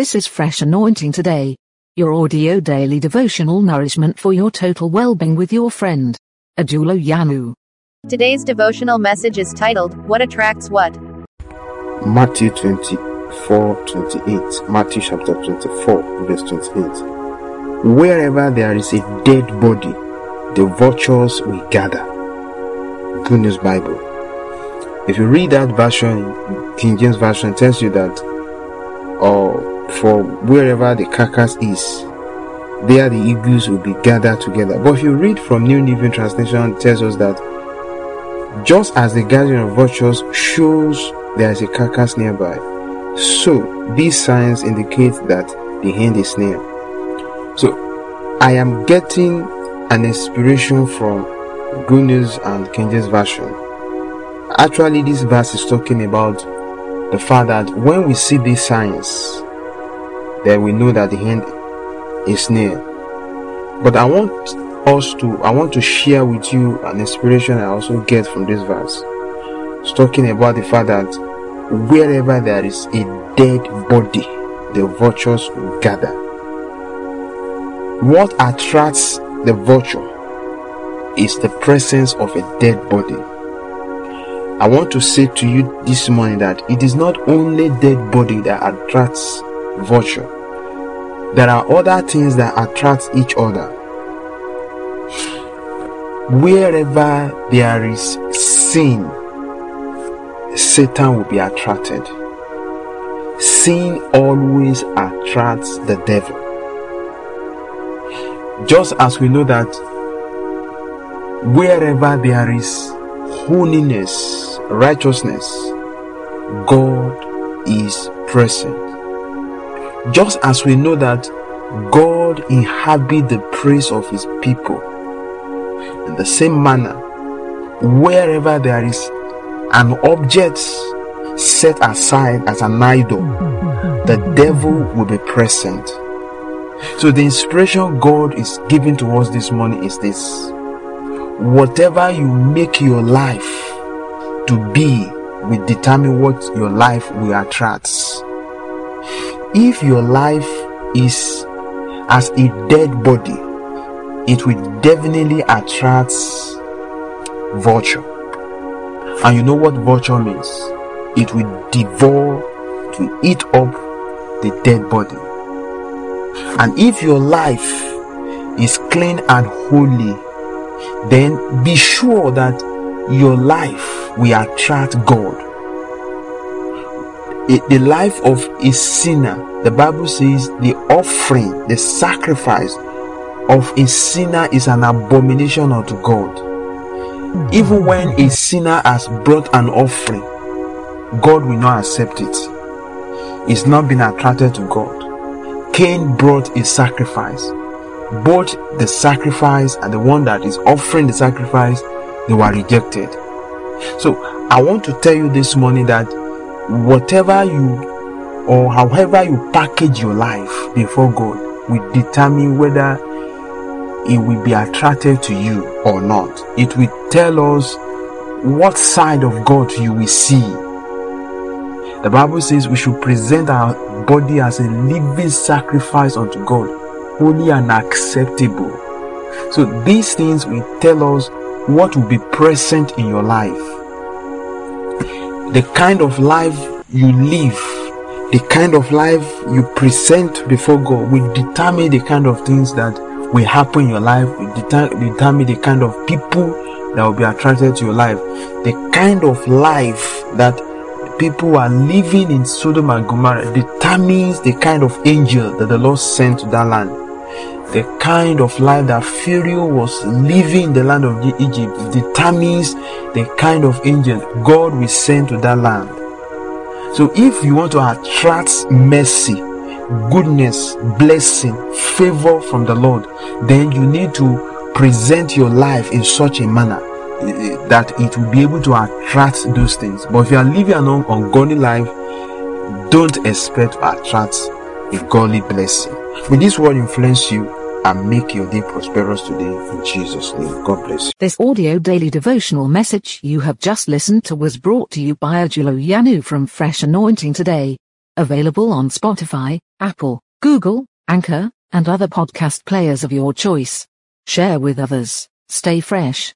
This is Fresh Anointing Today, your audio daily devotional nourishment for your total well-being with your friend, Adulo Yanu. Today's devotional message is titled, What Attracts What? Matthew 24 28. Matthew chapter 24, verse 28. Wherever there is a dead body, the vultures will gather. Good News Bible. If you read that version, King James Version tells you that, or for wherever the carcass is, there the eagles will be gathered together. But if you read from New Living Translation, it tells us that just as the gathering of vultures shows there is a carcass nearby, so these signs indicate that the end is near. So I am getting an inspiration from Good News and King James Version. Actually, this verse is talking about the fact that when we see these signs, then we know that the end is near. But I want us to, I want to share with you an inspiration I also get from this verse. It's talking about the fact that wherever there is a dead body, the vultures will gather. What attracts the vulture is the presence of a dead body. I want to say to you this morning that it is not only dead body that attracts vulture. There are other things that attract each other. Wherever there is sin, Satan will be attracted. Sin always attracts the devil. Just as we know that wherever there is holiness, righteousness, God is present. Just as we know that God inhabits the praise of his people, in the same manner, wherever there is an object set aside as an idol, the devil will be present. So, the inspiration God is giving to us this morning is this whatever you make your life to be will determine what your life will attract. If your life is as a dead body, it will definitely attract vulture. And you know what vulture means? It will devour to eat up the dead body. And if your life is clean and holy, then be sure that your life will attract God. The life of a sinner, the Bible says the offering, the sacrifice of a sinner is an abomination unto God. Even when a sinner has brought an offering, God will not accept it. It's not been attracted to God. Cain brought a sacrifice. Both the sacrifice and the one that is offering the sacrifice, they were rejected. So I want to tell you this morning that whatever you or however you package your life before God will determine whether it will be attracted to you or not. It will tell us what side of God you will see. The Bible says we should present our body as a living sacrifice unto God, holy and acceptable. So these things will tell us what will be present in your life. The kind of life you live, the kind of life you present before God will determine the kind of things that will happen in your life, will determine the kind of people that will be attracted to your life, the kind of life that people are living in Sodom and Gomorrah determines the kind of angel that the Lord sent to that land. The kind of life that Pharaoh was living in the land of Egypt determines the kind of angel God will send to that land. So, if you want to attract mercy, goodness, blessing, favor from the Lord, then you need to present your life in such a manner eh, eh, that it will be able to attract those things. But if you are living an ungodly life, don't expect to attract a godly blessing. May this word influence you and make your day prosperous today in Jesus' name. God bless you. This audio daily devotional message you have just listened to was brought to you by Ajulo Yanu from Fresh Anointing Today. Available on Spotify, Apple, Google, Anchor, and other podcast players of your choice. Share with others. Stay fresh.